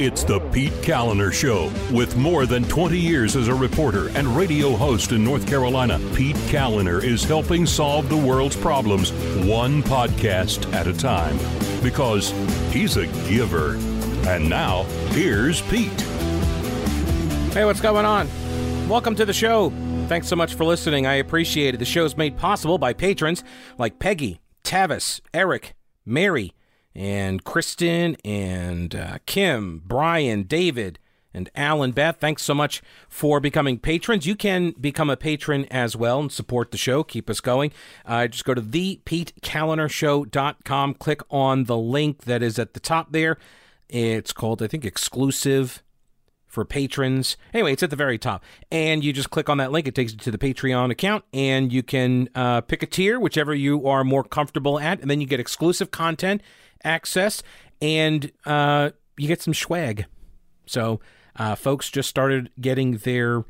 It's the Pete Kaliner Show. With more than 20 years as a reporter and radio host in North Carolina, Pete Kaliner is helping solve the world's problems one podcast at a time. Because he's a giver. And now, here's Pete. Hey, what's going on? Welcome to the show. Thanks so much for listening. I appreciate it. The show is made possible by patrons like Peggy, Tavis, Eric, Mary, and Kristen and uh, Kim, Brian, David, and Alan Beth. Thanks so much for becoming patrons. You can become a patron as well and support the show. Keep us going. Uh, just go to thepetekalinershow.com. Click on the link that is at the top there. It's called, I think, exclusive for patrons. Anyway, it's at the very top. And you just click on that link. It takes you to the Patreon account, and you can uh, pick a tier, whichever you are more comfortable at. And then you get exclusive content access, and uh, you get some swag. So, uh, folks just started getting their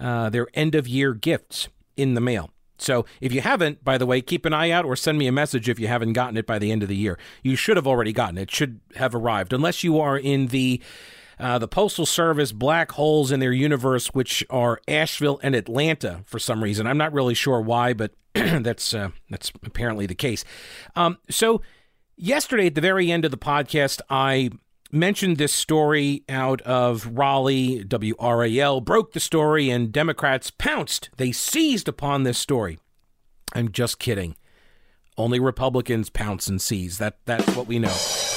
uh, their end of year gifts in the mail. So, if you haven't, by the way, keep an eye out or send me a message if you haven't gotten it by the end of the year. You should have already gotten it. should have arrived, unless you are in the uh, the Postal Service black holes in their universe, which are Asheville and Atlanta for some reason. I'm not really sure why, but that's uh, that's apparently the case. Um, so yesterday, at the very end of the podcast, I mentioned this story out of Raleigh. WRAL broke the story, and Democrats pounced. They seized upon this story. I'm just kidding. Only Republicans pounce and seize. That that's what we know.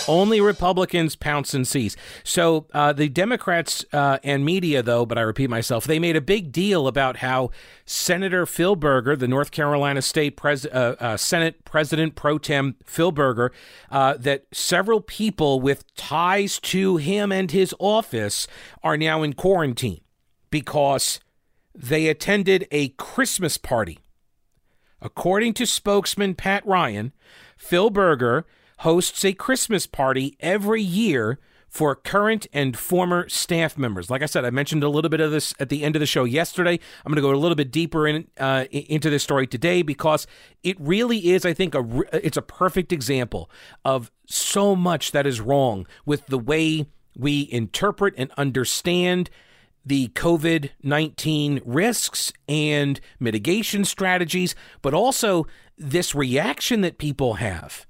Only Republicans pounce and seize. So uh, the Democrats uh, and media, though, but I repeat myself, they made a big deal about how Senator Phil Berger, the North Carolina State pres- uh, uh Senate President pro tem Phil Berger, uh, that several people with ties to him and his office are now in quarantine because they attended a Christmas party According to spokesman Pat Ryan, Phil Berger hosts a Christmas party every year for current and former staff members. Like I said, I mentioned a little bit of this at the end of the show yesterday. I'm going to go a little bit deeper in, uh, into this story today because it really is, I think, a it's a perfect example of so much that is wrong with the way we interpret and understand the COVID 19 risks and mitigation strategies, but also this reaction that people have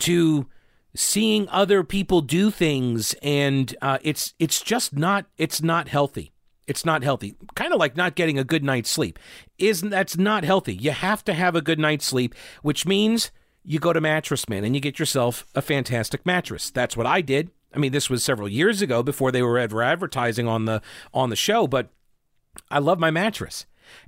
to seeing other people do things and uh, it's it's just not it's not healthy. It's not healthy. Kind of like not getting a good night's sleep. Isn't that's not healthy. You have to have a good night's sleep which means you go to mattress man and you get yourself a fantastic mattress. That's what i did I mean, this was several years ago before they were ever advertising on the on the show, but I love my mattress.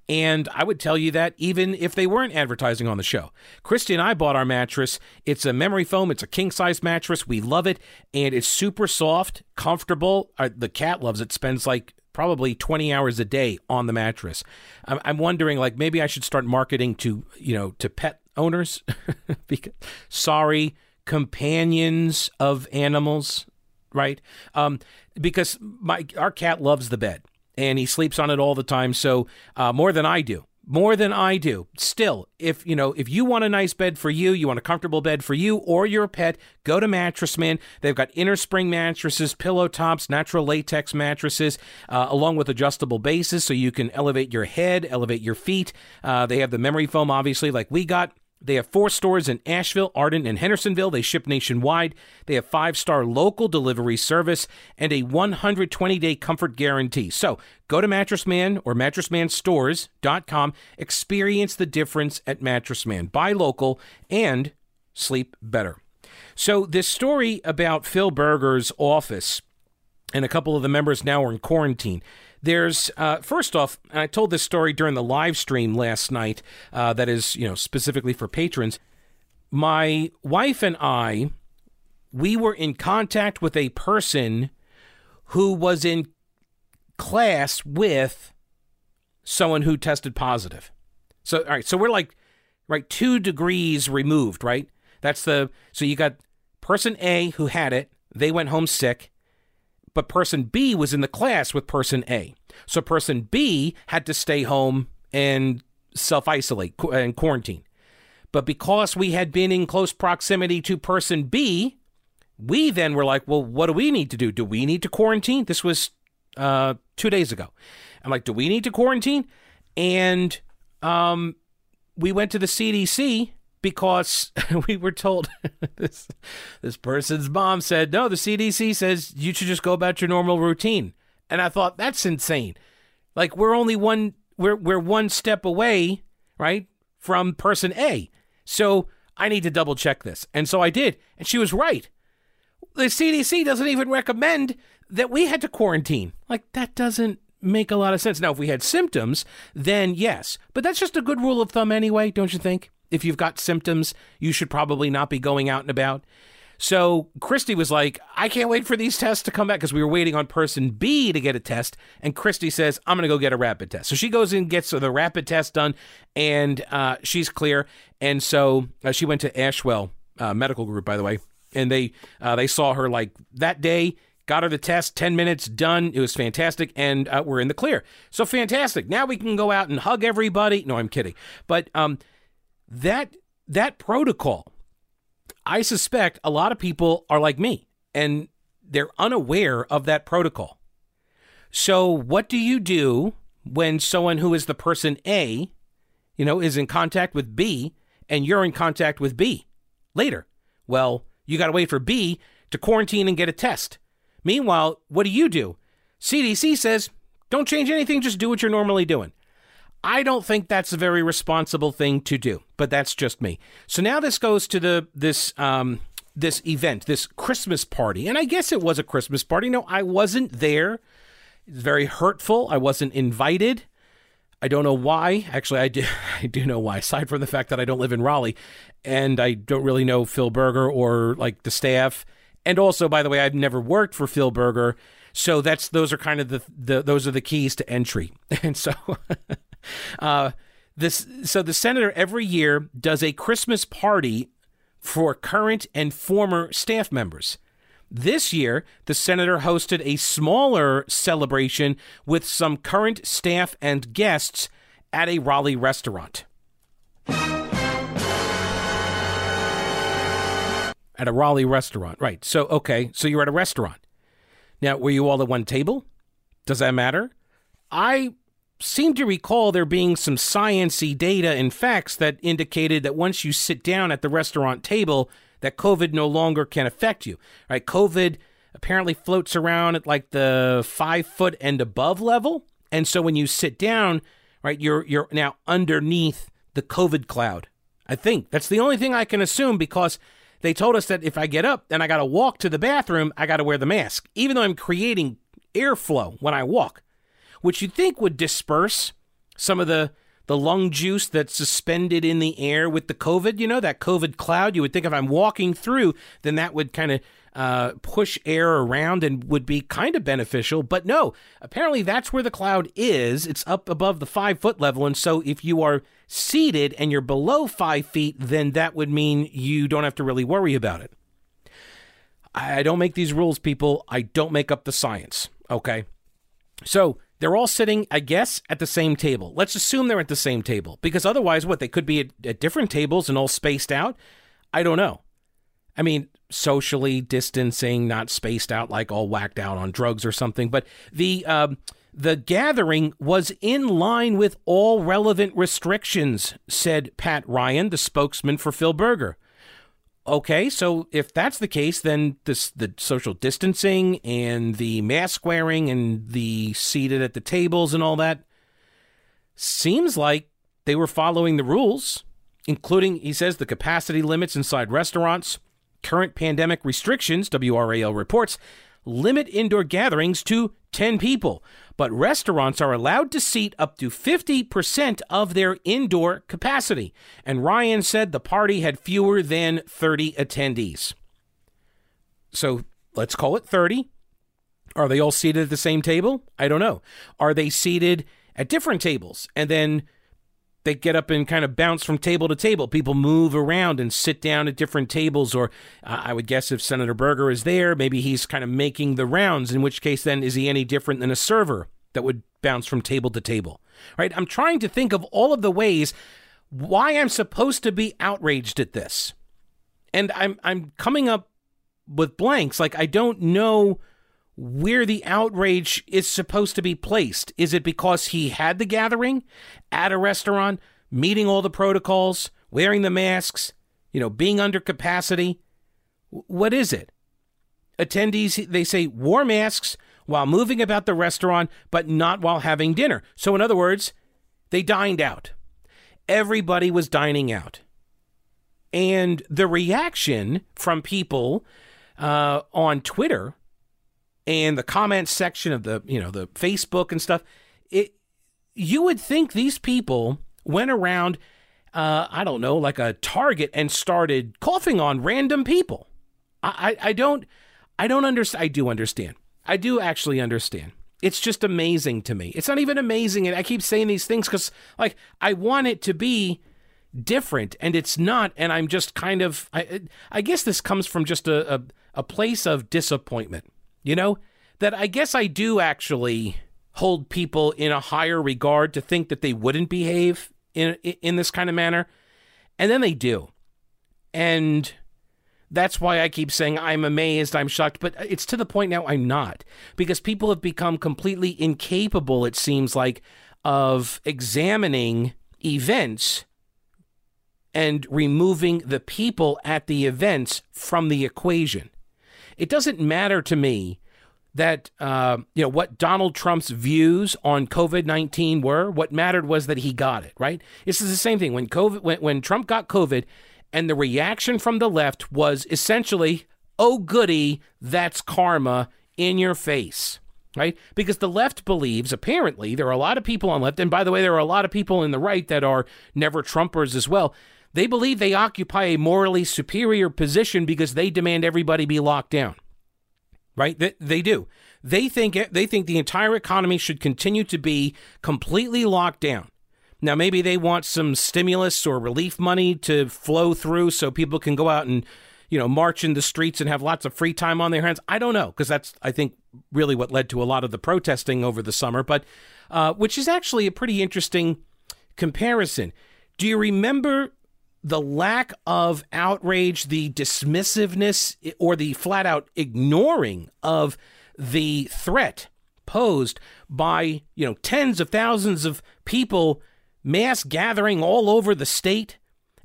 And I would tell you that even if they weren't advertising on the show. Christy and I bought our mattress. It's a memory foam, it's a king size mattress. We love it. And it's super soft, comfortable. Uh, the cat loves it, spends like probably 20 hours a day on the mattress. I'm, I'm wondering, like, maybe I should start marketing to, you know, to pet owners. because, sorry, companions of animals right? Um, because my our cat loves the bed and he sleeps on it all the time. So uh, more than I do, more than I do. Still, if you know, if you want a nice bed for you, you want a comfortable bed for you or your pet, go to Mattress Man. They've got inner spring mattresses, pillow tops, natural latex mattresses, uh, along with adjustable bases, so you can elevate your head, elevate your feet. Uh, they have the memory foam, obviously, like we got. They have four stores in Asheville, Arden, and Hendersonville. They ship nationwide. They have five star local delivery service and a 120 day comfort guarantee. So go to Mattress Man or MattressManStores.com. Experience the difference at Mattress Man. Buy local and sleep better. So, this story about Phil Berger's office and a couple of the members now are in quarantine. There's uh, first off, and I told this story during the live stream last night. Uh, that is, you know, specifically for patrons. My wife and I, we were in contact with a person who was in class with someone who tested positive. So, all right, so we're like, right, two degrees removed, right? That's the so you got person A who had it, they went home sick but person B was in the class with person A. So person B had to stay home and self isolate and quarantine. But because we had been in close proximity to person B, we then were like, well, what do we need to do? Do we need to quarantine? This was uh, two days ago. I'm like, do we need to quarantine? And um, we went to the CDC because we were told this this person's mom said, no, the CDC says you should just go about your normal routine. And I thought that's insane. Like we're only one we're we're one step away, right, from person A. So I need to double check this. And so I did, and she was right. The CDC doesn't even recommend that we had to quarantine. Like that doesn't make a lot of sense. Now, if we had symptoms, then yes. But that's just a good rule of thumb anyway, don't you think? If you've got symptoms, you should probably not be going out and about. So Christy was like, I can't wait for these tests to come back because we were waiting on person B to get a test. And Christy says, I'm going to go get a rapid test. So she goes and gets the rapid test done and uh, she's clear. And so uh, she went to Ashwell uh, Medical Group, by the way. And they uh, they saw her like that day got her the test 10 minutes done it was fantastic and uh, we're in the clear so fantastic now we can go out and hug everybody no i'm kidding but um, that that protocol I suspect a lot of people are like me and they're unaware of that protocol. So, what do you do when someone who is the person A, you know, is in contact with B and you're in contact with B later? Well, you got to wait for B to quarantine and get a test. Meanwhile, what do you do? CDC says, don't change anything, just do what you're normally doing. I don't think that's a very responsible thing to do, but that's just me. So now this goes to the this um, this event, this Christmas party, and I guess it was a Christmas party. No, I wasn't there. It's very hurtful. I wasn't invited. I don't know why. Actually, I do. I do know why. Aside from the fact that I don't live in Raleigh, and I don't really know Phil Berger or like the staff, and also, by the way, I've never worked for Phil Berger, so that's those are kind of the, the those are the keys to entry, and so. Uh, this so the senator every year does a Christmas party for current and former staff members. This year, the senator hosted a smaller celebration with some current staff and guests at a Raleigh restaurant. At a Raleigh restaurant, right. So, okay, so you're at a restaurant. Now, were you all at one table? Does that matter? I seem to recall there being some sciency data and facts that indicated that once you sit down at the restaurant table, that COVID no longer can affect you. Right? COVID apparently floats around at like the five foot and above level, and so when you sit down, right, you're you're now underneath the COVID cloud. I think that's the only thing I can assume because they told us that if I get up and I got to walk to the bathroom, I got to wear the mask, even though I'm creating airflow when I walk which you'd think would disperse some of the the lung juice that's suspended in the air with the COVID, you know, that COVID cloud. You would think if I'm walking through, then that would kind of uh, push air around and would be kind of beneficial. But no, apparently that's where the cloud is. It's up above the five foot level. And so if you are seated and you're below five feet, then that would mean you don't have to really worry about it. I don't make these rules, people. I don't make up the science. Okay. So they're all sitting, I guess, at the same table. Let's assume they're at the same table because otherwise, what? They could be at, at different tables and all spaced out. I don't know. I mean, socially distancing, not spaced out like all whacked out on drugs or something. But the um, the gathering was in line with all relevant restrictions, said Pat Ryan, the spokesman for Phil Berger. Okay, so if that's the case, then this, the social distancing and the mask wearing and the seated at the tables and all that seems like they were following the rules, including, he says, the capacity limits inside restaurants, current pandemic restrictions, WRAL reports, limit indoor gatherings to 10 people, but restaurants are allowed to seat up to 50% of their indoor capacity. And Ryan said the party had fewer than 30 attendees. So let's call it 30. Are they all seated at the same table? I don't know. Are they seated at different tables and then they get up and kind of bounce from table to table. People move around and sit down at different tables. Or uh, I would guess if Senator Berger is there, maybe he's kind of making the rounds, in which case, then is he any different than a server that would bounce from table to table? Right? I'm trying to think of all of the ways why I'm supposed to be outraged at this. And I'm, I'm coming up with blanks. Like I don't know where the outrage is supposed to be placed. Is it because he had the gathering at a restaurant, meeting all the protocols, wearing the masks, you know, being under capacity? What is it? Attendees, they say, wore masks while moving about the restaurant, but not while having dinner. So, in other words, they dined out. Everybody was dining out. And the reaction from people uh, on Twitter and the comments section of the, you know, the Facebook and stuff, it you would think these people went around, uh, I don't know, like a Target and started coughing on random people. I, I, I don't, I don't understand. I do understand. I do actually understand. It's just amazing to me. It's not even amazing. And I keep saying these things because, like, I want it to be different and it's not. And I'm just kind of, I, I guess this comes from just a, a, a place of disappointment, you know, that I guess I do actually hold people in a higher regard to think that they wouldn't behave in, in this kind of manner. And then they do. And that's why I keep saying I'm amazed, I'm shocked, but it's to the point now I'm not because people have become completely incapable, it seems like, of examining events and removing the people at the events from the equation. It doesn't matter to me that uh, you know what Donald Trump's views on COVID nineteen were. What mattered was that he got it right. This is the same thing when COVID when, when Trump got COVID and the reaction from the left was essentially, oh, goody, that's karma in your face. Right? Because the left believes, apparently, there are a lot of people on left, and by the way, there are a lot of people in the right that are never Trumpers as well. They believe they occupy a morally superior position because they demand everybody be locked down. Right? They, they do. They think they think the entire economy should continue to be completely locked down. Now, maybe they want some stimulus or relief money to flow through so people can go out and, you know, march in the streets and have lots of free time on their hands. I don't know, because that's, I think, really what led to a lot of the protesting over the summer, but uh, which is actually a pretty interesting comparison. Do you remember the lack of outrage, the dismissiveness, or the flat out ignoring of the threat posed by, you know, tens of thousands of people mass gathering all over the state.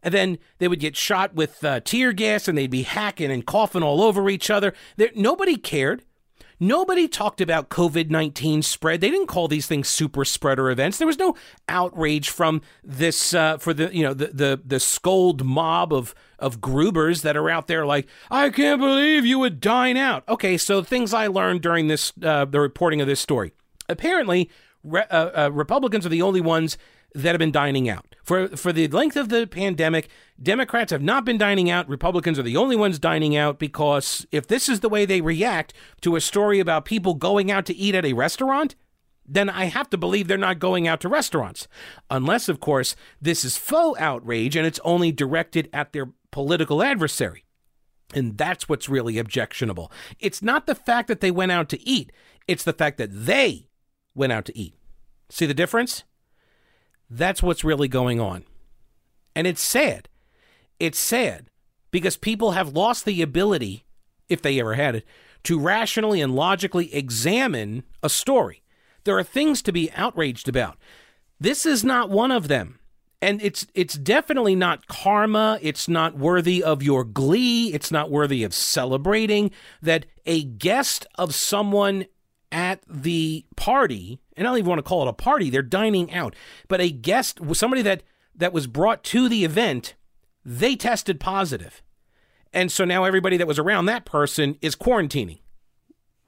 And then they would get shot with uh, tear gas and they'd be hacking and coughing all over each other. There, nobody cared. Nobody talked about COVID 19 spread. They didn't call these things super spreader events. There was no outrage from this, uh, for the, you know, the, the, the scold mob of, of Grubers that are out there like, I can't believe you would dine out. Okay, so things I learned during this, uh, the reporting of this story. Apparently, re- uh, uh Republicans are the only ones that have been dining out. For for the length of the pandemic, Democrats have not been dining out. Republicans are the only ones dining out because if this is the way they react to a story about people going out to eat at a restaurant, then I have to believe they're not going out to restaurants. Unless, of course, this is faux outrage and it's only directed at their political adversary. And that's what's really objectionable. It's not the fact that they went out to eat, it's the fact that they went out to eat. See the difference? That's what's really going on. And it's sad. It's sad because people have lost the ability, if they ever had it, to rationally and logically examine a story. There are things to be outraged about. This is not one of them. And it's it's definitely not karma, it's not worthy of your glee, it's not worthy of celebrating that a guest of someone at the party, and I don't even want to call it a party, they're dining out, but a guest, somebody that, that was brought to the event, they tested positive. And so now everybody that was around that person is quarantining.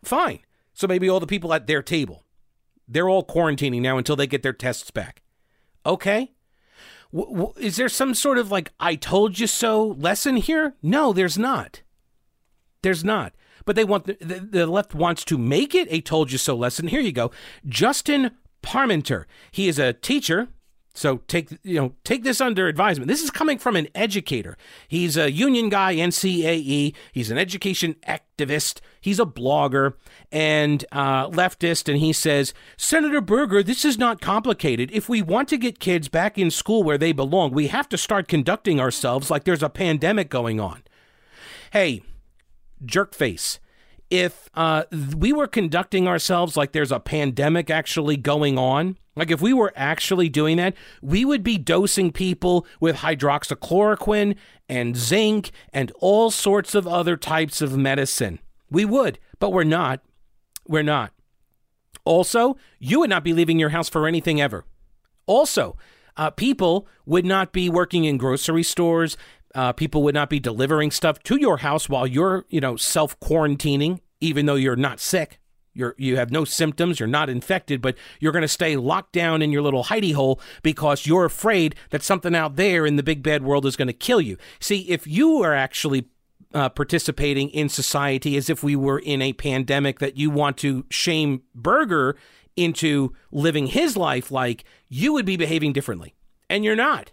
Fine. So maybe all the people at their table, they're all quarantining now until they get their tests back. Okay. W- w- is there some sort of like I told you so lesson here? No, there's not. There's not but they want the, the, the left wants to make it a told you so lesson. Here you go. Justin Parmenter. He is a teacher so take you know take this under advisement. This is coming from an educator. He's a union guy, NCAE. He's an education activist. He's a blogger and uh, leftist, and he says, Senator Berger, this is not complicated. If we want to get kids back in school where they belong, we have to start conducting ourselves like there's a pandemic going on. Hey, jerk face. If uh, we were conducting ourselves like there's a pandemic actually going on, like if we were actually doing that, we would be dosing people with hydroxychloroquine and zinc and all sorts of other types of medicine. We would, but we're not. We're not. Also, you would not be leaving your house for anything ever. Also, uh, people would not be working in grocery stores. Uh, people would not be delivering stuff to your house while you're, you know, self quarantining, even though you're not sick. You're, you have no symptoms, you're not infected, but you're going to stay locked down in your little hidey hole because you're afraid that something out there in the big bad world is going to kill you. See, if you are actually uh, participating in society as if we were in a pandemic that you want to shame Berger into living his life like, you would be behaving differently. And you're not.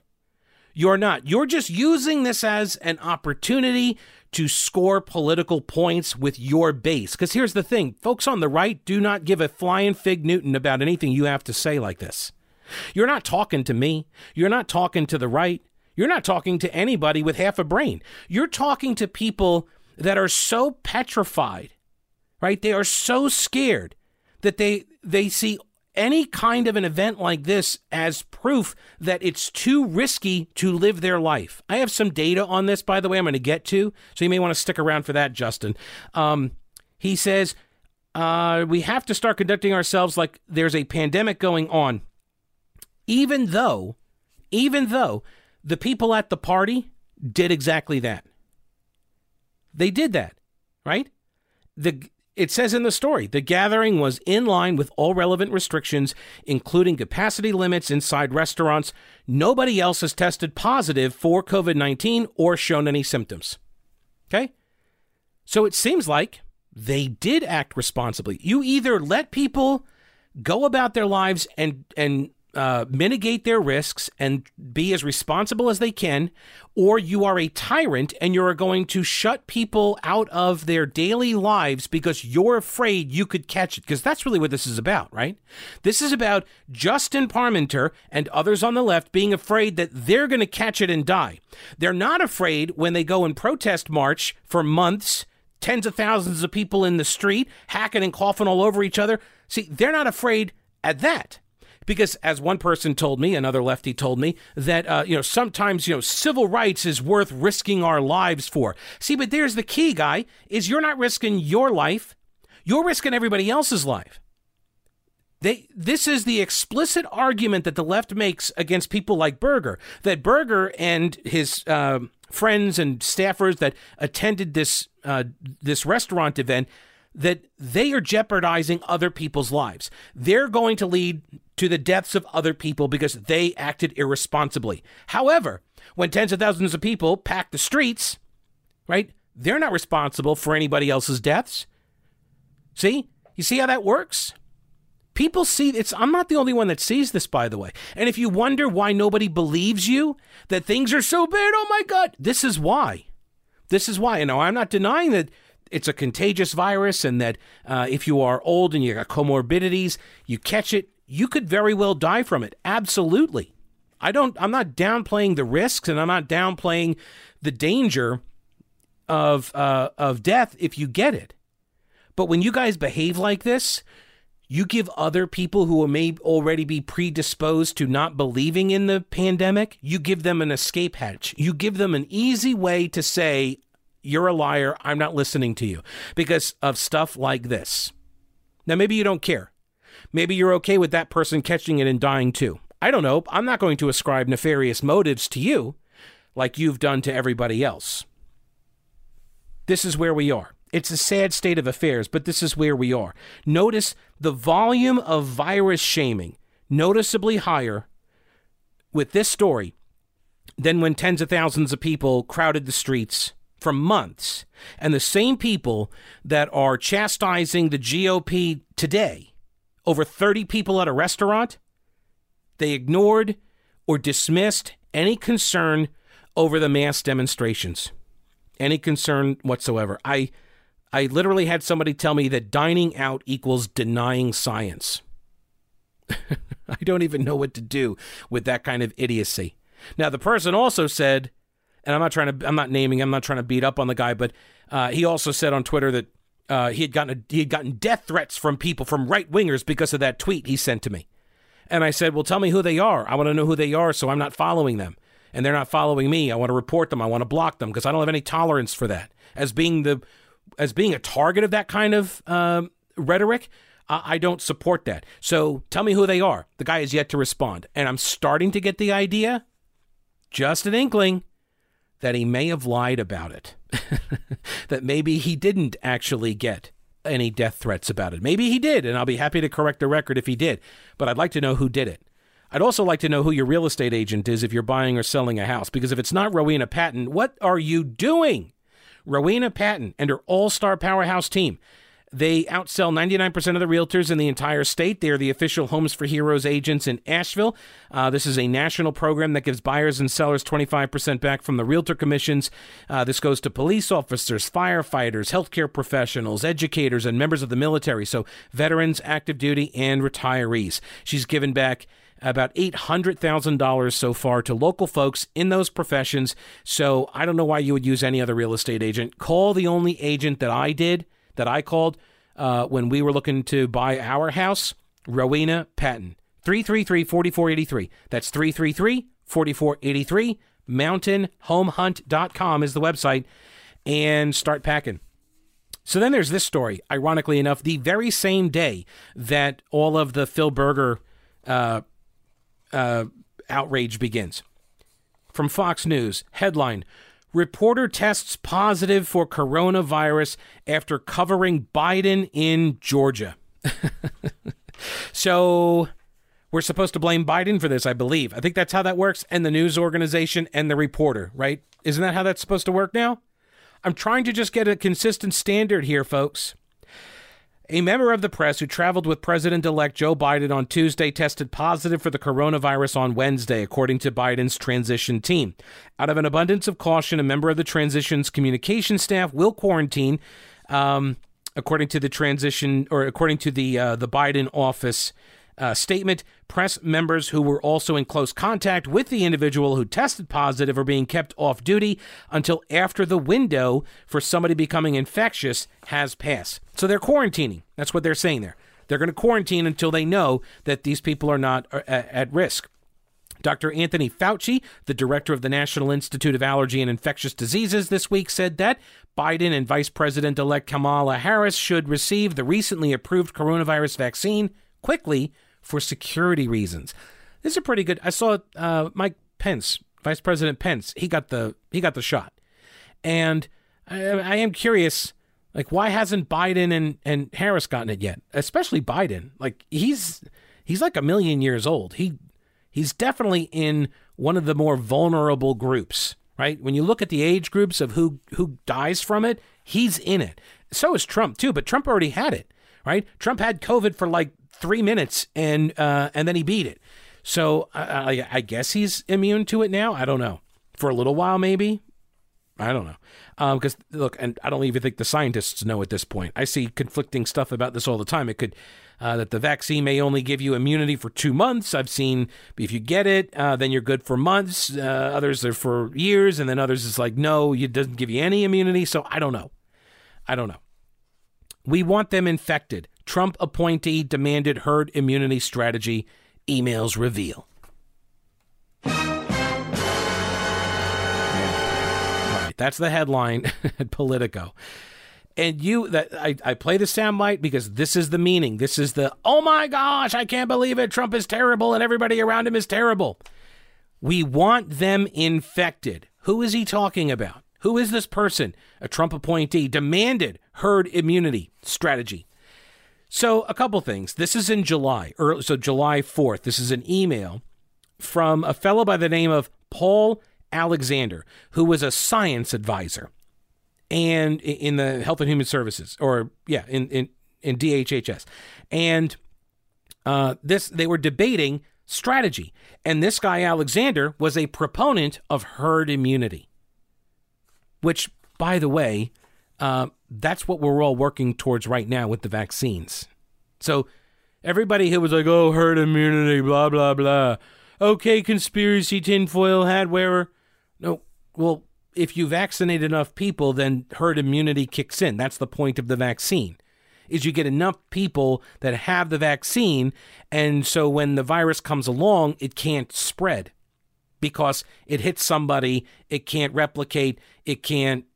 You're not. You're just using this as an opportunity to score political points with your base. Because here's the thing folks on the right do not give a flying fig Newton about anything you have to say like this. You're not talking to me. You're not talking to the right. You're not talking to anybody with half a brain. You're talking to people that are so petrified, right? They are so scared that they they see any kind of an event like this as proof that it's too risky to live their life. I have some data on this, by the way, I'm going to get to, so you may want to stick around for that, Justin. Um, he says, uh, we have to start conducting ourselves like there's a pandemic going on, even though, even though the people at the party did exactly that. They did that, right? The it says in the story the gathering was in line with all relevant restrictions, including capacity limits inside restaurants. Nobody else has tested positive for COVID 19 or shown any symptoms. Okay? So it seems like they did act responsibly. You either let people go about their lives and, and uh, mitigate their risks and be as responsible as they can, or you are a tyrant and you're going to shut people out of their daily lives because you're afraid you could catch it. Because that's really what this is about, right? This is about Justin Parmenter and others on the left being afraid that they're going to catch it and die. They're not afraid when they go and protest march for months. Tens of thousands of people in the street, hacking and coughing all over each other. See, they're not afraid at that because as one person told me, another lefty told me that uh, you know sometimes you know civil rights is worth risking our lives for. See, but there's the key, guy: is you're not risking your life, you're risking everybody else's life. They, this is the explicit argument that the left makes against people like Berger. That Berger and his uh, friends and staffers that attended this uh, this restaurant event that they are jeopardizing other people's lives. They're going to lead to the deaths of other people because they acted irresponsibly. However, when tens of thousands of people pack the streets, right, they're not responsible for anybody else's deaths. See? You see how that works? People see it's I'm not the only one that sees this by the way. And if you wonder why nobody believes you that things are so bad, oh my god, this is why. This is why. You know, I'm not denying that it's a contagious virus and that uh, if you are old and you got comorbidities, you catch it, you could very well die from it. Absolutely. I don't I'm not downplaying the risks and I'm not downplaying the danger of uh, of death if you get it. But when you guys behave like this, you give other people who may already be predisposed to not believing in the pandemic, you give them an escape hatch. You give them an easy way to say, You're a liar. I'm not listening to you because of stuff like this. Now, maybe you don't care. Maybe you're okay with that person catching it and dying too. I don't know. I'm not going to ascribe nefarious motives to you like you've done to everybody else. This is where we are. It's a sad state of affairs, but this is where we are. Notice the volume of virus shaming noticeably higher with this story than when tens of thousands of people crowded the streets for months. And the same people that are chastising the GOP today over 30 people at a restaurant, they ignored or dismissed any concern over the mass demonstrations. Any concern whatsoever. I I literally had somebody tell me that dining out equals denying science. I don't even know what to do with that kind of idiocy. Now, the person also said, and I'm not trying to, I'm not naming, I'm not trying to beat up on the guy, but uh, he also said on Twitter that uh, he had gotten a, he had gotten death threats from people from right wingers because of that tweet he sent to me. And I said, "Well, tell me who they are. I want to know who they are, so I'm not following them, and they're not following me. I want to report them. I want to block them because I don't have any tolerance for that. As being the as being a target of that kind of um, rhetoric, I don't support that. So tell me who they are. The guy has yet to respond, and I'm starting to get the idea, just an inkling, that he may have lied about it. that maybe he didn't actually get any death threats about it. Maybe he did, and I'll be happy to correct the record if he did. But I'd like to know who did it. I'd also like to know who your real estate agent is if you're buying or selling a house, because if it's not Rowena Patton, what are you doing? Rowena Patton and her all star powerhouse team. They outsell 99% of the realtors in the entire state. They are the official Homes for Heroes agents in Asheville. Uh, this is a national program that gives buyers and sellers 25% back from the realtor commissions. Uh, this goes to police officers, firefighters, healthcare professionals, educators, and members of the military. So, veterans, active duty, and retirees. She's given back about $800,000 so far to local folks in those professions. So I don't know why you would use any other real estate agent. Call the only agent that I did that I called uh, when we were looking to buy our house, Rowena Patton. 333 4483. That's 333 4483. MountainHomeHunt.com is the website. And start packing. So then there's this story. Ironically enough, the very same day that all of the Phil Berger uh, uh, outrage begins. From Fox News, headline Reporter tests positive for coronavirus after covering Biden in Georgia. so we're supposed to blame Biden for this, I believe. I think that's how that works. And the news organization and the reporter, right? Isn't that how that's supposed to work now? I'm trying to just get a consistent standard here, folks. A member of the press who traveled with President elect Joe Biden on Tuesday tested positive for the coronavirus on Wednesday, according to Biden's transition team. Out of an abundance of caution, a member of the transition's communication staff will quarantine, um, according to the transition or according to the uh, the Biden office uh, statement, press members who were also in close contact with the individual who tested positive are being kept off duty until after the window for somebody becoming infectious has passed. So they're quarantining. That's what they're saying there. They're going to quarantine until they know that these people are not uh, at risk. Dr. Anthony Fauci, the director of the National Institute of Allergy and Infectious Diseases, this week said that Biden and Vice President elect Kamala Harris should receive the recently approved coronavirus vaccine quickly for security reasons. This is pretty good. I saw uh, Mike Pence, Vice President Pence. He got the he got the shot, and I, I am curious. Like, why hasn't Biden and, and Harris gotten it yet? Especially Biden. Like, he's he's like a million years old. He he's definitely in one of the more vulnerable groups, right? When you look at the age groups of who who dies from it, he's in it. So is Trump too, but Trump already had it, right? Trump had COVID for like three minutes, and uh, and then he beat it. So I, I, guess he's immune to it now. I don't know. For a little while, maybe. I don't know. Because um, look, and I don't even think the scientists know at this point. I see conflicting stuff about this all the time. It could uh, that the vaccine may only give you immunity for two months. I've seen if you get it, uh, then you're good for months. Uh, others are for years, and then others is like no, it doesn't give you any immunity. So I don't know. I don't know. We want them infected. Trump appointee demanded herd immunity strategy, emails reveal. Right, that's the headline at Politico. And you that I, I play the soundbite because this is the meaning. This is the oh my gosh, I can't believe it. Trump is terrible and everybody around him is terrible. We want them infected. Who is he talking about? Who is this person? A Trump appointee demanded herd immunity strategy. So, a couple things. This is in July, early, so July 4th. This is an email from a fellow by the name of Paul Alexander, who was a science advisor and in the Health and Human Services, or yeah, in in, in DHHS, and uh, this they were debating strategy, and this guy Alexander was a proponent of herd immunity, which, by the way, uh, that's what we're all working towards right now with the vaccines. So everybody who was like, oh, herd immunity, blah, blah, blah. Okay, conspiracy tinfoil hat wearer. No, well, if you vaccinate enough people, then herd immunity kicks in. That's the point of the vaccine. Is you get enough people that have the vaccine, and so when the virus comes along, it can't spread because it hits somebody, it can't replicate, it can't,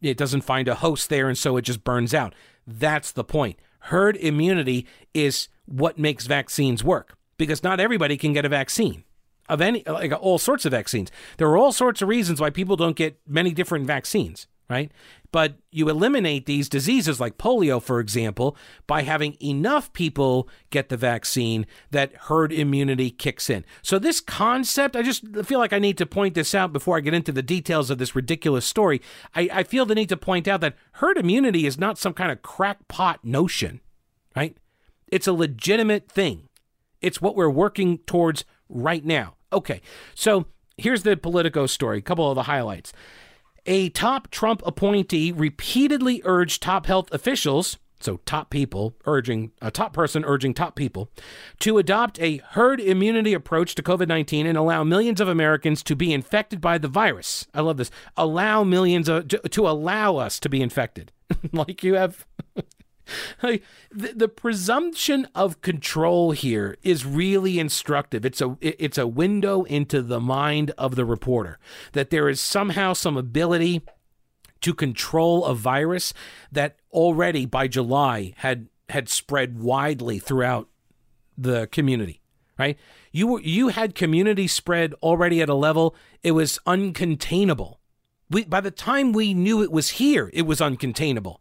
it doesn't find a host there, and so it just burns out. That's the point. Herd immunity is what makes vaccines work because not everybody can get a vaccine of any like all sorts of vaccines. There are all sorts of reasons why people don't get many different vaccines, right? But you eliminate these diseases like polio, for example, by having enough people get the vaccine that herd immunity kicks in. So, this concept, I just feel like I need to point this out before I get into the details of this ridiculous story. I, I feel the need to point out that herd immunity is not some kind of crackpot notion, right? It's a legitimate thing. It's what we're working towards right now. Okay, so here's the Politico story, a couple of the highlights. A top Trump appointee repeatedly urged top health officials, so top people urging a top person urging top people, to adopt a herd immunity approach to COVID 19 and allow millions of Americans to be infected by the virus. I love this. Allow millions of, to, to allow us to be infected. like you have the, the presumption of control here is really instructive. It's a it's a window into the mind of the reporter that there is somehow some ability to control a virus that already by July had had spread widely throughout the community. Right? You were, you had community spread already at a level it was uncontainable. We, by the time we knew it was here, it was uncontainable.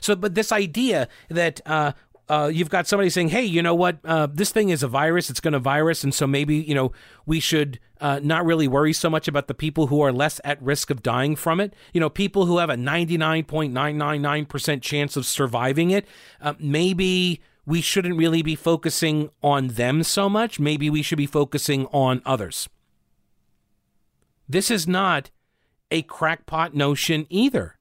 So, but this idea that uh, uh, you've got somebody saying, "Hey, you know what? Uh, this thing is a virus. It's going to virus, and so maybe you know we should uh, not really worry so much about the people who are less at risk of dying from it. You know, people who have a ninety nine point nine nine nine percent chance of surviving it. Uh, maybe." We shouldn't really be focusing on them so much. Maybe we should be focusing on others. This is not a crackpot notion either.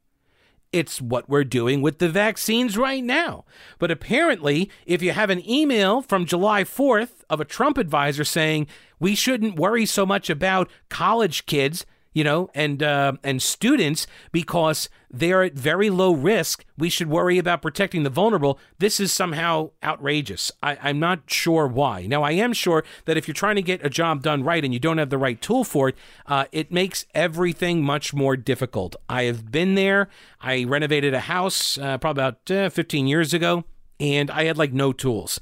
It's what we're doing with the vaccines right now. But apparently, if you have an email from July 4th of a Trump advisor saying we shouldn't worry so much about college kids you know, and uh, and students because they're at very low risk. We should worry about protecting the vulnerable. This is somehow outrageous. I, I'm not sure why. Now, I am sure that if you're trying to get a job done right and you don't have the right tool for it, uh, it makes everything much more difficult. I have been there. I renovated a house uh, probably about uh, 15 years ago and I had like no tools.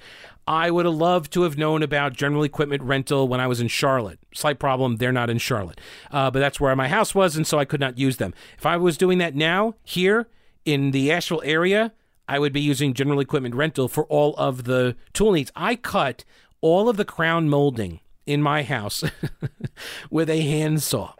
I would have loved to have known about general equipment rental when I was in Charlotte. Slight problem, they're not in Charlotte. Uh, but that's where my house was, and so I could not use them. If I was doing that now, here in the Asheville area, I would be using general equipment rental for all of the tool needs. I cut all of the crown molding in my house with a handsaw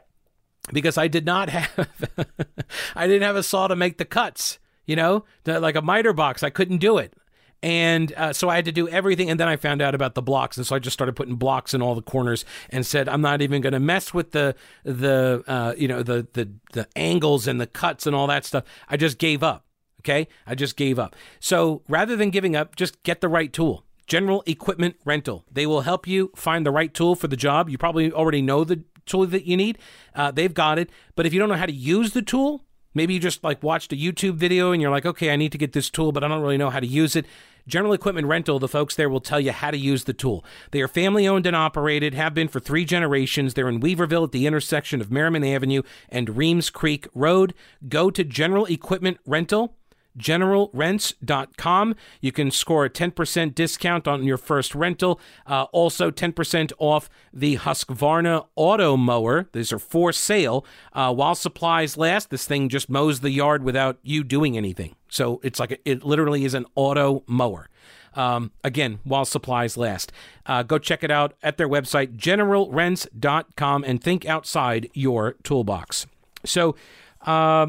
because I did not have I didn't have a saw to make the cuts, you know, like a miter box. I couldn't do it. And uh, so I had to do everything. And then I found out about the blocks. And so I just started putting blocks in all the corners and said, I'm not even going to mess with the, the, uh, you know, the, the, the angles and the cuts and all that stuff. I just gave up. Okay. I just gave up. So rather than giving up, just get the right tool. General Equipment Rental. They will help you find the right tool for the job. You probably already know the tool that you need. Uh, they've got it. But if you don't know how to use the tool, maybe you just like watched a YouTube video and you're like, okay, I need to get this tool, but I don't really know how to use it. General Equipment Rental, the folks there will tell you how to use the tool. They are family owned and operated, have been for three generations. They're in Weaverville at the intersection of Merrimon Avenue and Reems Creek Road. Go to General Equipment Rental generalrents.com. You can score a 10% discount on your first rental. Uh, also, 10% off the Husqvarna auto mower. These are for sale uh, while supplies last. This thing just mows the yard without you doing anything. So it's like a, it literally is an auto mower. Um, again, while supplies last. Uh, go check it out at their website, generalrents.com, and think outside your toolbox. So uh,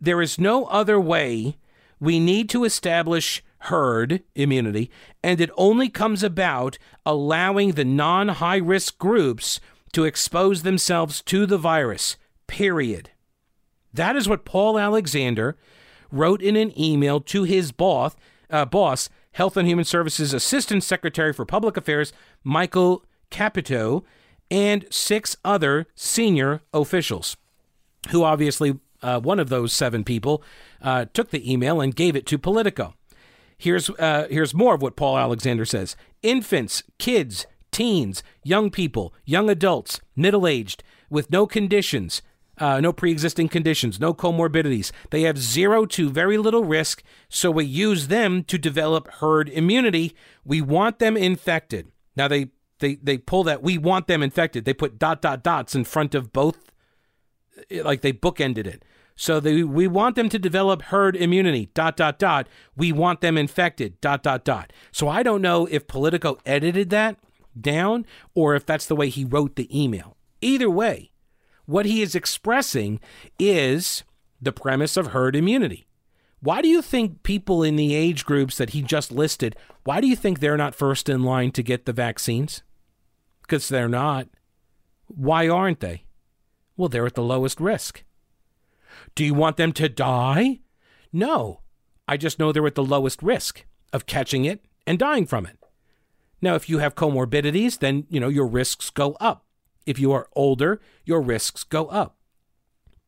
there is no other way we need to establish herd immunity, and it only comes about allowing the non high risk groups to expose themselves to the virus, period. That is what Paul Alexander wrote in an email to his boss, uh, boss Health and Human Services Assistant Secretary for Public Affairs, Michael Caputo, and six other senior officials. who obviously, uh, one of those seven people, uh, took the email and gave it to Politico. Here's, uh, here's more of what Paul Alexander says Infants, kids, teens, young people, young adults, middle aged, with no conditions, uh, no pre existing conditions, no comorbidities. They have zero to very little risk, so we use them to develop herd immunity. We want them infected. Now, they, they, they pull that, we want them infected. They put dot, dot, dots in front of both, like they bookended it. So they, we want them to develop herd immunity, dot, dot, dot. We want them infected, dot, dot, dot. So I don't know if Politico edited that down or if that's the way he wrote the email. Either way, what he is expressing is the premise of herd immunity. Why do you think people in the age groups that he just listed, why do you think they're not first in line to get the vaccines? Because they're not. Why aren't they? Well, they're at the lowest risk. Do you want them to die? No. I just know they're at the lowest risk of catching it and dying from it. Now, if you have comorbidities, then, you know, your risks go up. If you are older, your risks go up.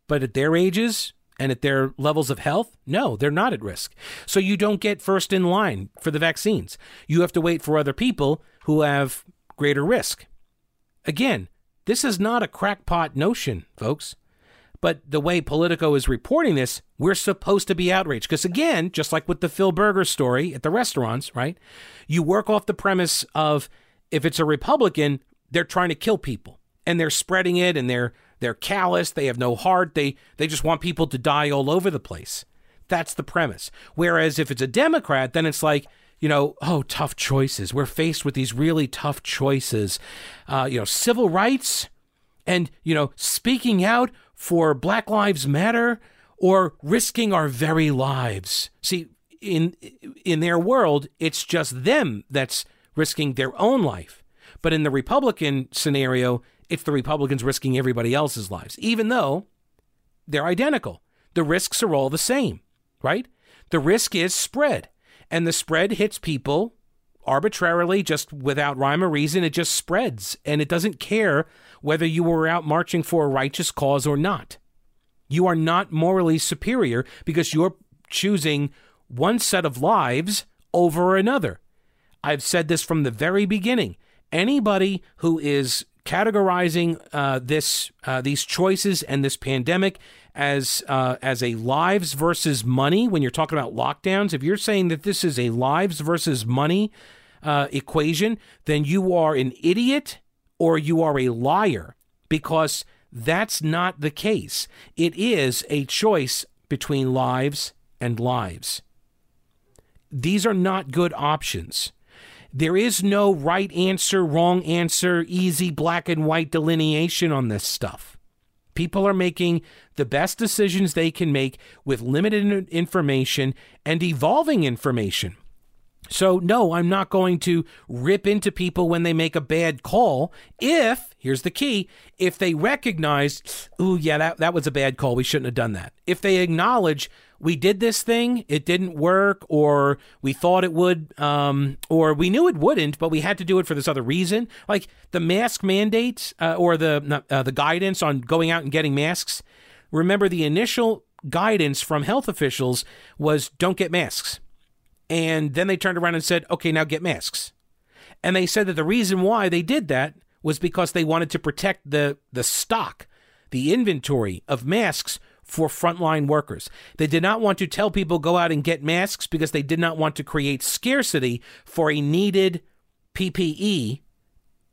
But at their ages and at their levels of health, no, they're not at risk. So you don't get first in line for the vaccines. You have to wait for other people who have greater risk. Again, this is not a crackpot notion, folks. But the way Politico is reporting this, we're supposed to be outraged. Because again, just like with the Phil Berger story at the restaurants, right? You work off the premise of if it's a Republican, they're trying to kill people and they're spreading it and they're they're callous, they have no heart, they they just want people to die all over the place. That's the premise. Whereas if it's a Democrat, then it's like, you know, oh, tough choices. We're faced with these really tough choices. Uh, you know, civil rights and, you know, speaking out for Black Lives Matter or risking our very lives. See, in in their world, it's just them that's risking their own life. But in the Republican scenario, it's the Republicans risking everybody else's lives, even though they're identical. The risks are all the same, right? The risk is spread, and the spread hits people arbitrarily, just without rhyme or reason. It just spreads, and it doesn't care whether you were out marching for a righteous cause or not. You are not morally superior because you're choosing one set of lives over another. I've said this from the very beginning. Anybody who is categorizing uh, this uh, these choices and this pandemic as uh, as a lives versus money when you're talking about lockdowns if you're saying that this is a lives versus money uh, equation then you are an idiot or you are a liar because that's not the case. It is a choice between lives and lives. These are not good options. There is no right answer, wrong answer, easy black and white delineation on this stuff. People are making the best decisions they can make with limited information and evolving information. So, no, I'm not going to rip into people when they make a bad call if, here's the key, if they recognize, oh, yeah, that, that was a bad call. We shouldn't have done that. If they acknowledge, we did this thing, it didn't work, or we thought it would, um, or we knew it wouldn't, but we had to do it for this other reason. Like the mask mandate uh, or the, uh, the guidance on going out and getting masks. Remember, the initial guidance from health officials was don't get masks and then they turned around and said, okay, now get masks. And they said that the reason why they did that was because they wanted to protect the, the stock, the inventory of masks for frontline workers. They did not want to tell people go out and get masks because they did not want to create scarcity for a needed PPE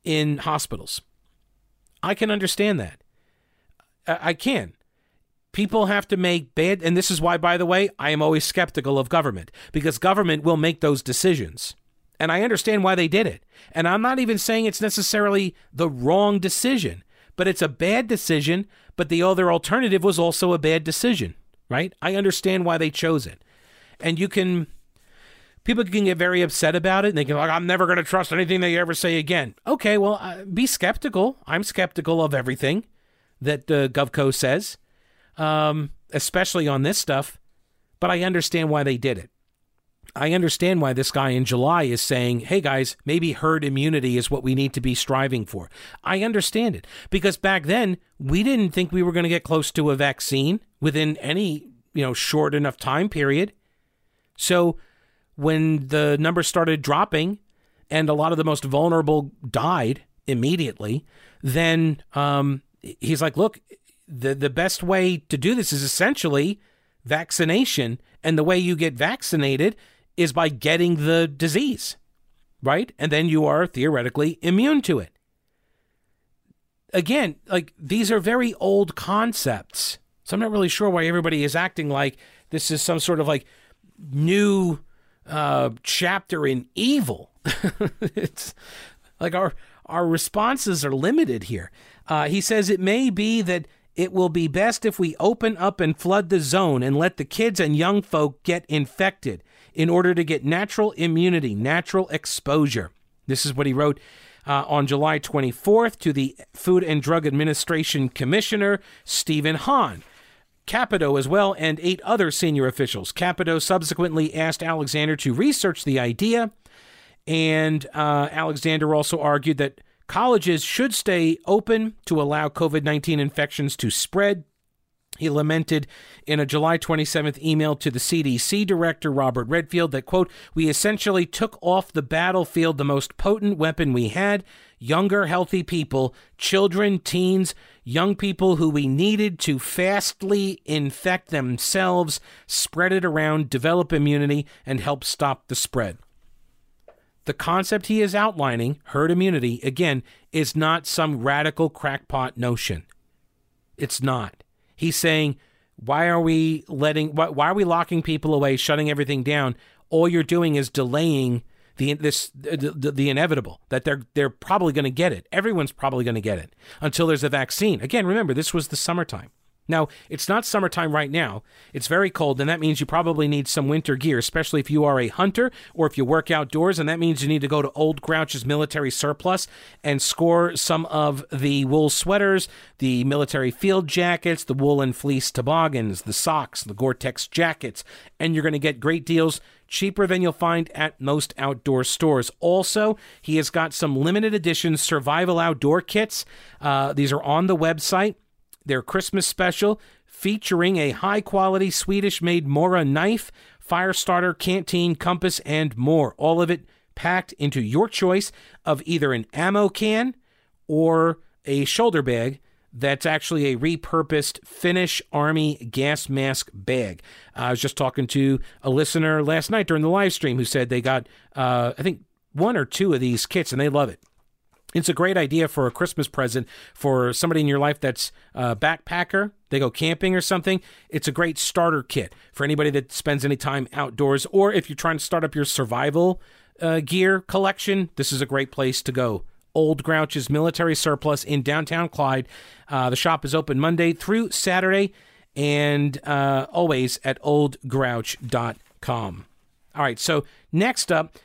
in hospitals. I can understand that. I can people have to make bad and this is why by the way i am always skeptical of government because government will make those decisions. And i understand why they did it. And i'm not even saying it's necessarily the wrong decision but it's a bad decision but the other alternative was also a bad decision right? I understand why they chose it. And you can people can get very upset about it and they can like i'm never going to trust anything they ever say again. Okay well uh, be skeptical. I'm skeptical of everything that uh, govco says um, especially on this stuff, but I understand why they did it. I understand why this guy in July is saying, hey guys, maybe herd immunity is what we need to be striving for. I understand it because back then we didn't think we were going to get close to a vaccine within any, you know, short enough time period. So when the numbers started dropping and a lot of the most vulnerable died immediately, then um, he's like, look, the, the best way to do this is essentially vaccination. And the way you get vaccinated is by getting the disease, right? And then you are theoretically immune to it. Again, like these are very old concepts. So I'm not really sure why everybody is acting like this is some sort of like new uh, chapter in evil. it's like our our responses are limited here. Uh, he says it may be that it will be best if we open up and flood the zone and let the kids and young folk get infected in order to get natural immunity, natural exposure. This is what he wrote uh, on July 24th to the Food and Drug Administration Commissioner, Stephen Hahn. Caputo as well, and eight other senior officials. Caputo subsequently asked Alexander to research the idea, and uh, Alexander also argued that colleges should stay open to allow COVID 19 infections to spread he lamented in a July 27th email to the CDC director, Robert Redfield, that, quote, we essentially took off the battlefield the most potent weapon we had younger, healthy people, children, teens, young people who we needed to fastly infect themselves, spread it around, develop immunity, and help stop the spread. The concept he is outlining, herd immunity, again, is not some radical crackpot notion. It's not. He's saying, why are we letting why, why are we locking people away, shutting everything down? All you're doing is delaying the this the, the, inevitable that they're they're probably going to get it. Everyone's probably going to get it until there's a vaccine. Again, remember this was the summertime. Now, it's not summertime right now. It's very cold, and that means you probably need some winter gear, especially if you are a hunter or if you work outdoors. And that means you need to go to Old Grouch's military surplus and score some of the wool sweaters, the military field jackets, the woolen fleece toboggans, the socks, the Gore Tex jackets. And you're going to get great deals cheaper than you'll find at most outdoor stores. Also, he has got some limited edition survival outdoor kits. Uh, these are on the website their Christmas special featuring a high quality Swedish made Mora knife, fire starter, canteen, compass, and more. All of it packed into your choice of either an ammo can or a shoulder bag that's actually a repurposed Finnish Army gas mask bag. Uh, I was just talking to a listener last night during the live stream who said they got, uh, I think, one or two of these kits and they love it. It's a great idea for a Christmas present for somebody in your life that's a backpacker. They go camping or something. It's a great starter kit for anybody that spends any time outdoors, or if you're trying to start up your survival uh, gear collection. This is a great place to go. Old Grouch's military surplus in downtown Clyde. Uh, the shop is open Monday through Saturday, and uh, always at oldgrouch.com. All right, so next up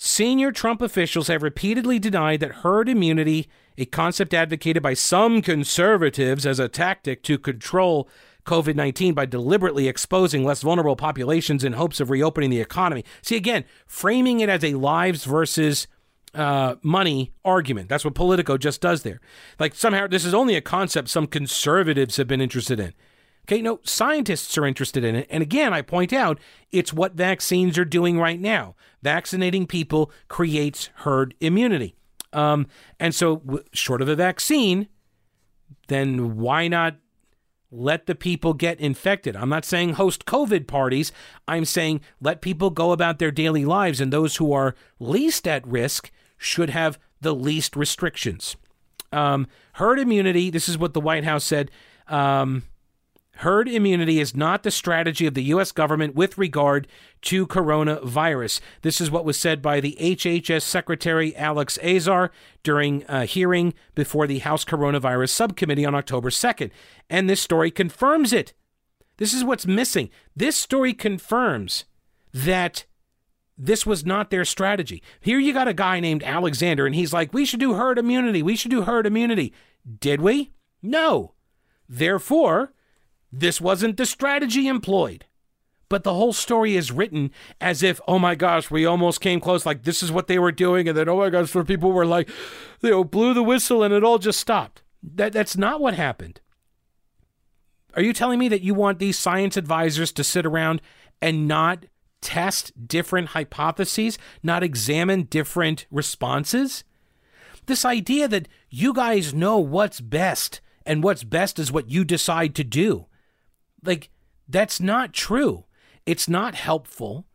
Senior Trump officials have repeatedly denied that herd immunity, a concept advocated by some conservatives as a tactic to control COVID 19 by deliberately exposing less vulnerable populations in hopes of reopening the economy. See, again, framing it as a lives versus uh, money argument. That's what Politico just does there. Like somehow this is only a concept some conservatives have been interested in. Okay, no, scientists are interested in it. And again, I point out it's what vaccines are doing right now. Vaccinating people creates herd immunity. Um, and so, w- short of a vaccine, then why not let the people get infected? I'm not saying host COVID parties. I'm saying let people go about their daily lives, and those who are least at risk should have the least restrictions. Um, herd immunity, this is what the White House said. Um, Herd immunity is not the strategy of the U.S. government with regard to coronavirus. This is what was said by the HHS Secretary Alex Azar during a hearing before the House Coronavirus Subcommittee on October 2nd. And this story confirms it. This is what's missing. This story confirms that this was not their strategy. Here you got a guy named Alexander, and he's like, we should do herd immunity. We should do herd immunity. Did we? No. Therefore, this wasn't the strategy employed. but the whole story is written as if, oh my gosh, we almost came close. Like this is what they were doing, and then oh my gosh, for people were like, you know, blew the whistle and it all just stopped. That that's not what happened. Are you telling me that you want these science advisors to sit around and not test different hypotheses, not examine different responses? This idea that you guys know what's best and what's best is what you decide to do. Like, that's not true. It's not helpful.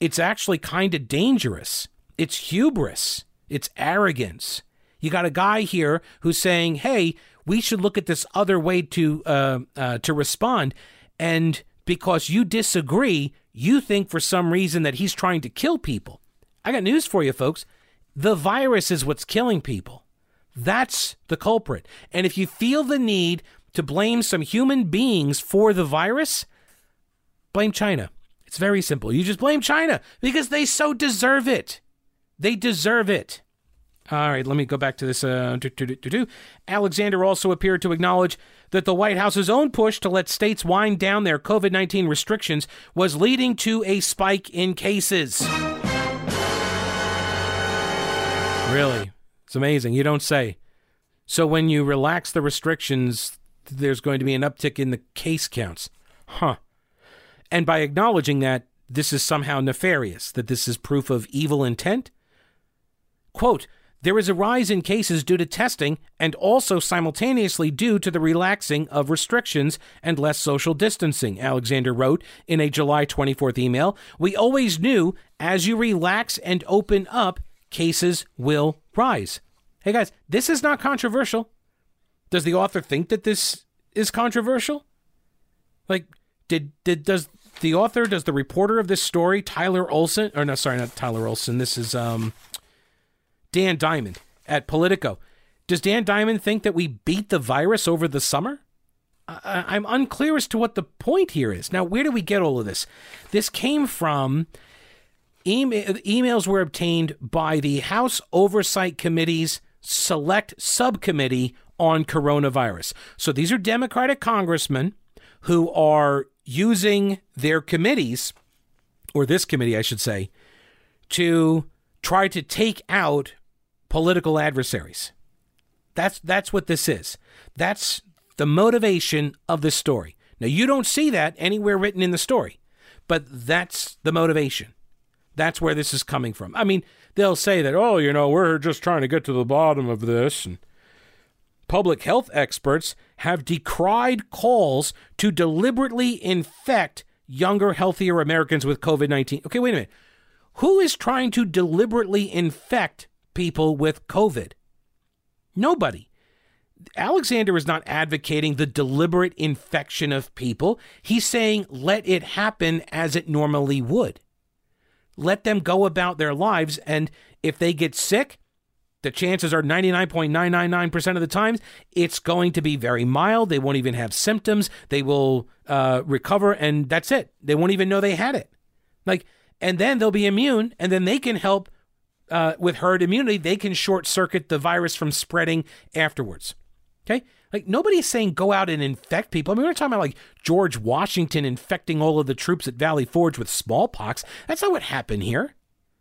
It's actually kind of dangerous. It's hubris. It's arrogance. You got a guy here who's saying, "Hey, we should look at this other way to uh, uh, to respond," and because you disagree, you think for some reason that he's trying to kill people. I got news for you, folks. The virus is what's killing people. That's the culprit. And if you feel the need to blame some human beings for the virus, blame China. It's very simple. You just blame China because they so deserve it. They deserve it. All right, let me go back to this. Uh, Alexander also appeared to acknowledge that the White House's own push to let states wind down their COVID 19 restrictions was leading to a spike in cases. Really? It's amazing. You don't say. So when you relax the restrictions, there's going to be an uptick in the case counts. Huh. And by acknowledging that this is somehow nefarious, that this is proof of evil intent? Quote, there is a rise in cases due to testing and also simultaneously due to the relaxing of restrictions and less social distancing, Alexander wrote in a July 24th email. We always knew as you relax and open up, cases will rise. Hey guys, this is not controversial. Does the author think that this is controversial? Like, did did does the author, does the reporter of this story, Tyler Olson, or no, sorry, not Tyler Olson. This is um, Dan Diamond at Politico. Does Dan Diamond think that we beat the virus over the summer? I, am unclear as to what the point here is. Now, where do we get all of this? This came from email, emails were obtained by the House Oversight Committee's select subcommittee on coronavirus. So these are Democratic congressmen who are using their committees, or this committee, I should say, to try to take out political adversaries. That's that's what this is. That's the motivation of this story. Now you don't see that anywhere written in the story, but that's the motivation. That's where this is coming from. I mean, they'll say that, oh, you know, we're just trying to get to the bottom of this and public health experts have decried calls to deliberately infect younger, healthier Americans with COVID 19. Okay, wait a minute. Who is trying to deliberately infect people with COVID? Nobody. Alexander is not advocating the deliberate infection of people. He's saying let it happen as it normally would. Let them go about their lives, and if they get sick, the chances are 99.999% of the times it's going to be very mild. They won't even have symptoms. They will uh, recover, and that's it. They won't even know they had it. Like, and then they'll be immune, and then they can help uh, with herd immunity. They can short circuit the virus from spreading afterwards. Okay. Like nobody's saying go out and infect people. I mean, we're talking about like George Washington infecting all of the troops at Valley Forge with smallpox. That's not what happened here.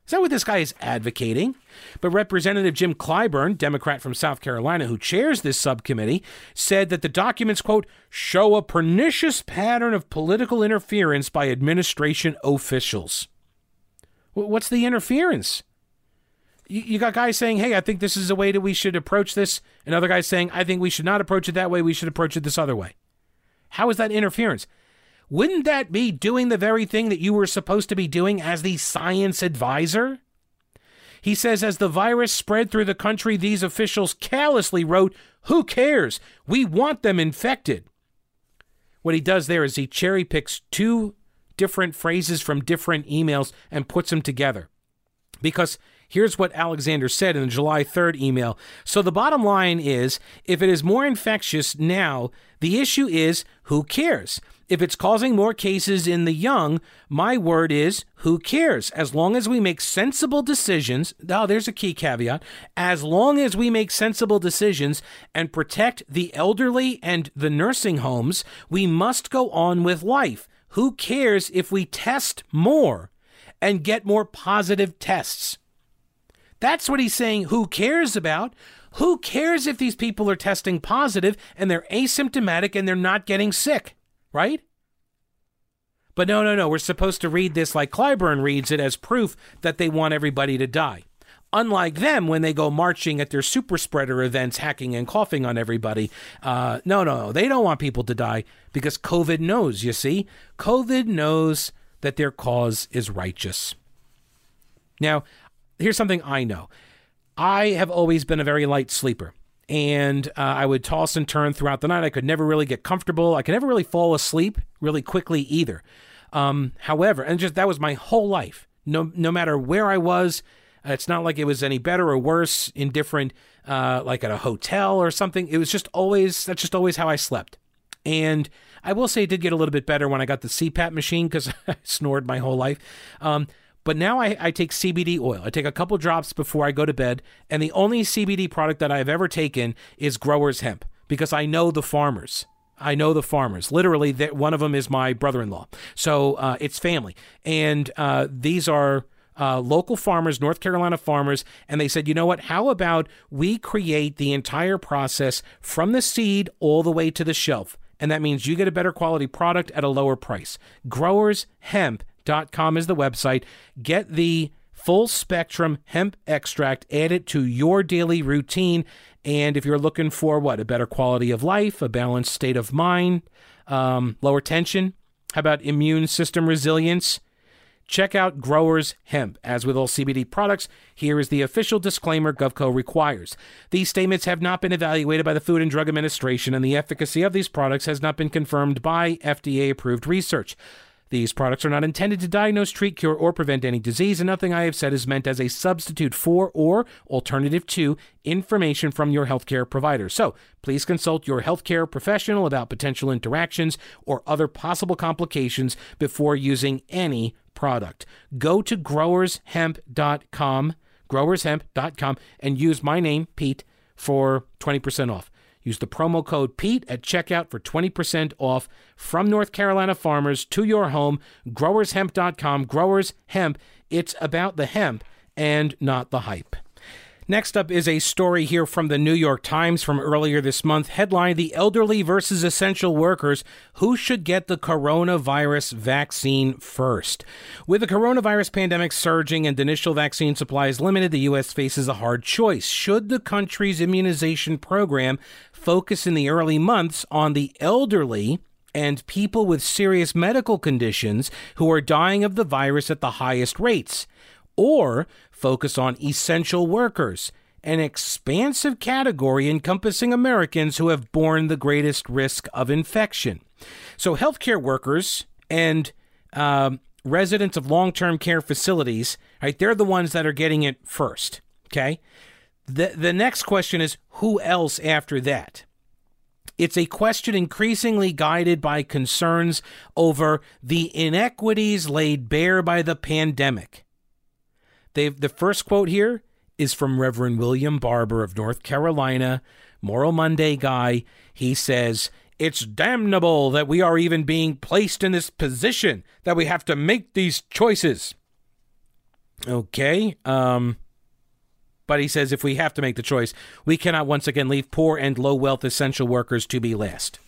Is that what this guy is advocating? But Representative Jim Clyburn, Democrat from South Carolina, who chairs this subcommittee, said that the documents, quote, show a pernicious pattern of political interference by administration officials. What's the interference? You got guys saying, hey, I think this is the way that we should approach this, and other guys saying, I think we should not approach it that way, we should approach it this other way. How is that interference? Wouldn't that be doing the very thing that you were supposed to be doing as the science advisor? He says, as the virus spread through the country, these officials callously wrote, Who cares? We want them infected. What he does there is he cherry picks two different phrases from different emails and puts them together. Because Here's what Alexander said in the July 3rd email. So the bottom line is if it is more infectious now, the issue is who cares? If it's causing more cases in the young, my word is who cares? As long as we make sensible decisions, oh, there's a key caveat. As long as we make sensible decisions and protect the elderly and the nursing homes, we must go on with life. who cares if we test more and get more positive tests? That's what he's saying. Who cares about? Who cares if these people are testing positive and they're asymptomatic and they're not getting sick, right? But no, no, no. We're supposed to read this like Clyburn reads it as proof that they want everybody to die. Unlike them, when they go marching at their super spreader events, hacking and coughing on everybody, uh, no, no, no, they don't want people to die because COVID knows, you see? COVID knows that their cause is righteous. Now, here's something I know I have always been a very light sleeper. And uh, I would toss and turn throughout the night. I could never really get comfortable. I could never really fall asleep really quickly either. Um, however, and just that was my whole life. No, no matter where I was, it's not like it was any better or worse in different, uh, like at a hotel or something. It was just always, that's just always how I slept. And I will say it did get a little bit better when I got the CPAP machine because I snored my whole life. Um, but now I, I, take CBD oil. I take a couple drops before I go to bed. And the only CBD product that I've ever taken is Growers Hemp because I know the farmers. I know the farmers. Literally, one of them is my brother in law. So uh, it's family. And uh, these are uh, local farmers, North Carolina farmers, and they said, you know what? How about we create the entire process from the seed all the way to the shelf? And that means you get a better quality product at a lower price. Growershemp.com is the website. Get the full spectrum hemp extract, add it to your daily routine. And if you're looking for what? A better quality of life, a balanced state of mind, um, lower tension, how about immune system resilience? Check out Growers Hemp. As with all CBD products, here is the official disclaimer GovCo requires. These statements have not been evaluated by the Food and Drug Administration, and the efficacy of these products has not been confirmed by FDA approved research. These products are not intended to diagnose, treat, cure, or prevent any disease, and nothing I have said is meant as a substitute for or alternative to information from your healthcare provider. So please consult your healthcare professional about potential interactions or other possible complications before using any product. Go to growershemp.com, growershemp.com, and use my name, Pete, for 20% off. Use the promo code Pete at checkout for 20% off from North Carolina farmers to your home. Growershemp.com. Growers Hemp. It's about the hemp and not the hype. Next up is a story here from the New York Times from earlier this month. Headline The Elderly versus Essential Workers Who Should Get the Coronavirus Vaccine First? With the coronavirus pandemic surging and initial vaccine supplies limited, the U.S. faces a hard choice. Should the country's immunization program focus in the early months on the elderly? and people with serious medical conditions who are dying of the virus at the highest rates or focus on essential workers, an expansive category encompassing Americans who have borne the greatest risk of infection. So, healthcare workers and um, residents of long term care facilities, right, they're the ones that are getting it first. Okay. The, the next question is who else after that? It's a question increasingly guided by concerns over the inequities laid bare by the pandemic. They've, the first quote here is from Reverend William Barber of North Carolina, Moral Monday guy. He says, It's damnable that we are even being placed in this position, that we have to make these choices. Okay. Um, but he says if we have to make the choice, we cannot once again leave poor and low wealth essential workers to be last.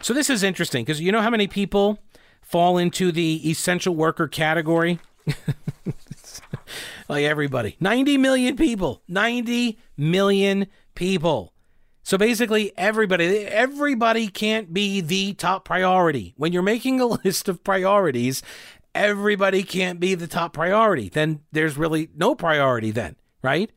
So this is interesting because you know how many people fall into the essential worker category? like everybody. 90 million people. 90 million people. So basically everybody everybody can't be the top priority. When you're making a list of priorities, everybody can't be the top priority. Then there's really no priority then, right?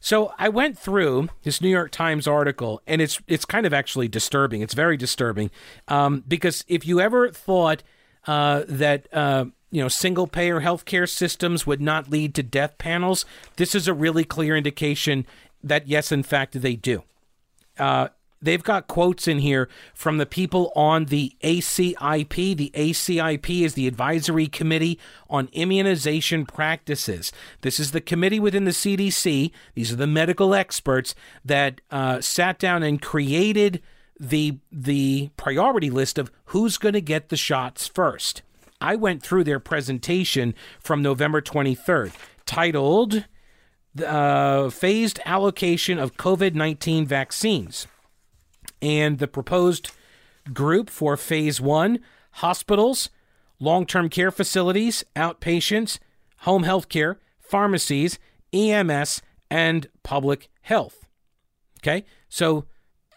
So I went through this New York Times article, and it's it's kind of actually disturbing. It's very disturbing um, because if you ever thought uh, that uh, you know, single payer healthcare systems would not lead to death panels, this is a really clear indication that, yes, in fact, they do. Uh, they've got quotes in here from the people on the ACIP. The ACIP is the Advisory Committee on Immunization Practices. This is the committee within the CDC. These are the medical experts that uh, sat down and created the the priority list of who's going to get the shots first. I went through their presentation from November 23rd, titled uh, "Phased Allocation of COVID-19 Vaccines," and the proposed group for Phase One: hospitals, long-term care facilities, outpatients, home health care, pharmacies, EMS, and public health. Okay, so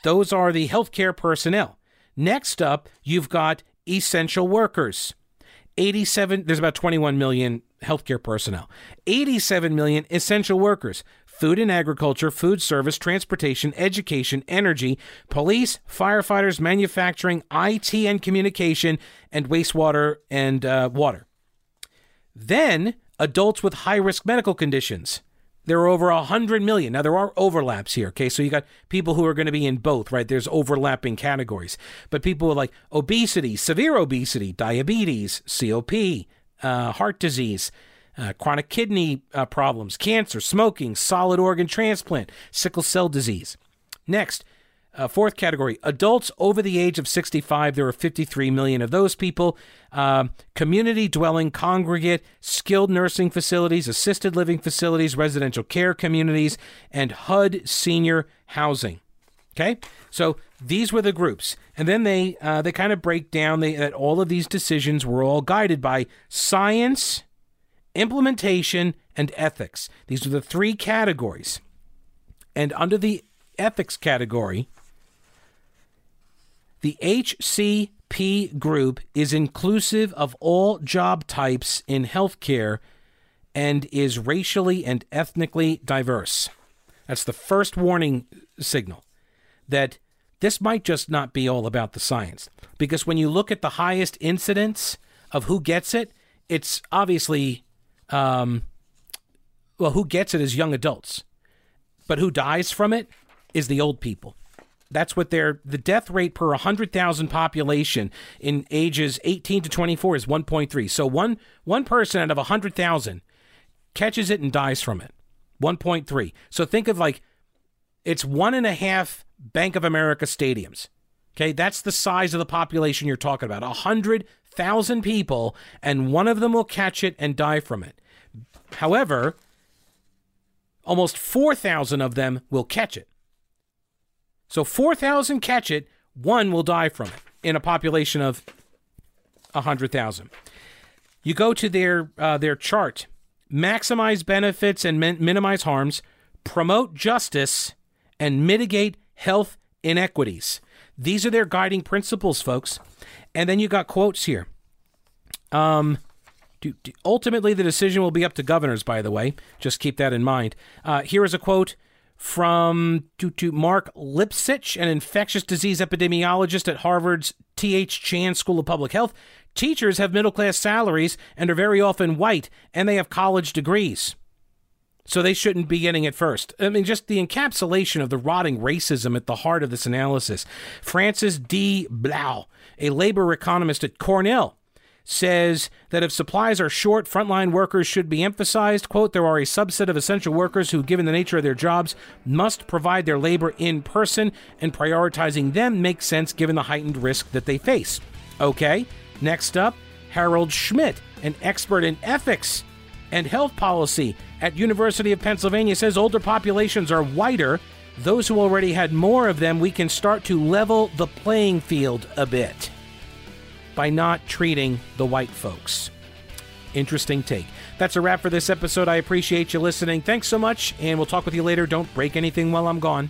those are the healthcare personnel. Next up, you've got essential workers. 87 there's about 21 million healthcare personnel. 87 million essential workers. Food and agriculture, food service, transportation, education, energy, police, firefighters, manufacturing, IT and communication, and wastewater and uh, water. Then, adults with high risk medical conditions. There are over 100 million. Now, there are overlaps here, okay? So you got people who are going to be in both, right? There's overlapping categories. But people with like obesity, severe obesity, diabetes, COP, uh, heart disease, uh, chronic kidney uh, problems, cancer, smoking, solid organ transplant, sickle cell disease. Next, uh, fourth category, adults over the age of 65. There are 53 million of those people. Uh, community dwelling, congregate, skilled nursing facilities, assisted living facilities, residential care communities, and HUD senior housing. Okay, so these were the groups, and then they uh, they kind of break down they, that all of these decisions were all guided by science, implementation, and ethics. These are the three categories, and under the ethics category, the HCP group is inclusive of all job types in healthcare and is racially and ethnically diverse. That's the first warning signal that this might just not be all about the science. Because when you look at the highest incidence of who gets it, it's obviously, um, well, who gets it is young adults. But who dies from it is the old people. That's what their the death rate per 100,000 population in ages 18 to 24 is 1.3. So one one person out of 100,000 catches it and dies from it. 1.3. So think of like it's one and a half Bank of America stadiums. Okay, that's the size of the population you're talking about. 100,000 people, and one of them will catch it and die from it. However, almost 4,000 of them will catch it. So 4,000 catch it, one will die from it in a population of 100,000. You go to their uh, their chart, maximize benefits and min- minimize harms, promote justice, and mitigate health inequities. These are their guiding principles, folks. And then you got quotes here. Um, do, do, ultimately, the decision will be up to governors, by the way. Just keep that in mind. Uh, here is a quote from to, to Marc Lipsitch, an infectious disease epidemiologist at Harvard's T.H. Chan School of Public Health. Teachers have middle class salaries and are very often white, and they have college degrees. So they shouldn't be getting it first. I mean, just the encapsulation of the rotting racism at the heart of this analysis. Francine D. Blau, a labor economist at Cornell, says that if supplies are short, frontline workers should be emphasized. Quote, there are a subset of essential workers who, given the nature of their jobs, must provide their labor in person, and prioritizing them makes sense given the heightened risk that they face. Okay, next up, Harald Schmidt, an expert in ethics and health policy at University of Pennsylvania says older populations are whiter. Those who already had more of them, we can start to level the playing field a bit by not treating the white folks. Interesting take. That's a wrap for this episode. I appreciate you listening. Thanks so much, and we'll talk with you later. Don't break anything while I'm gone.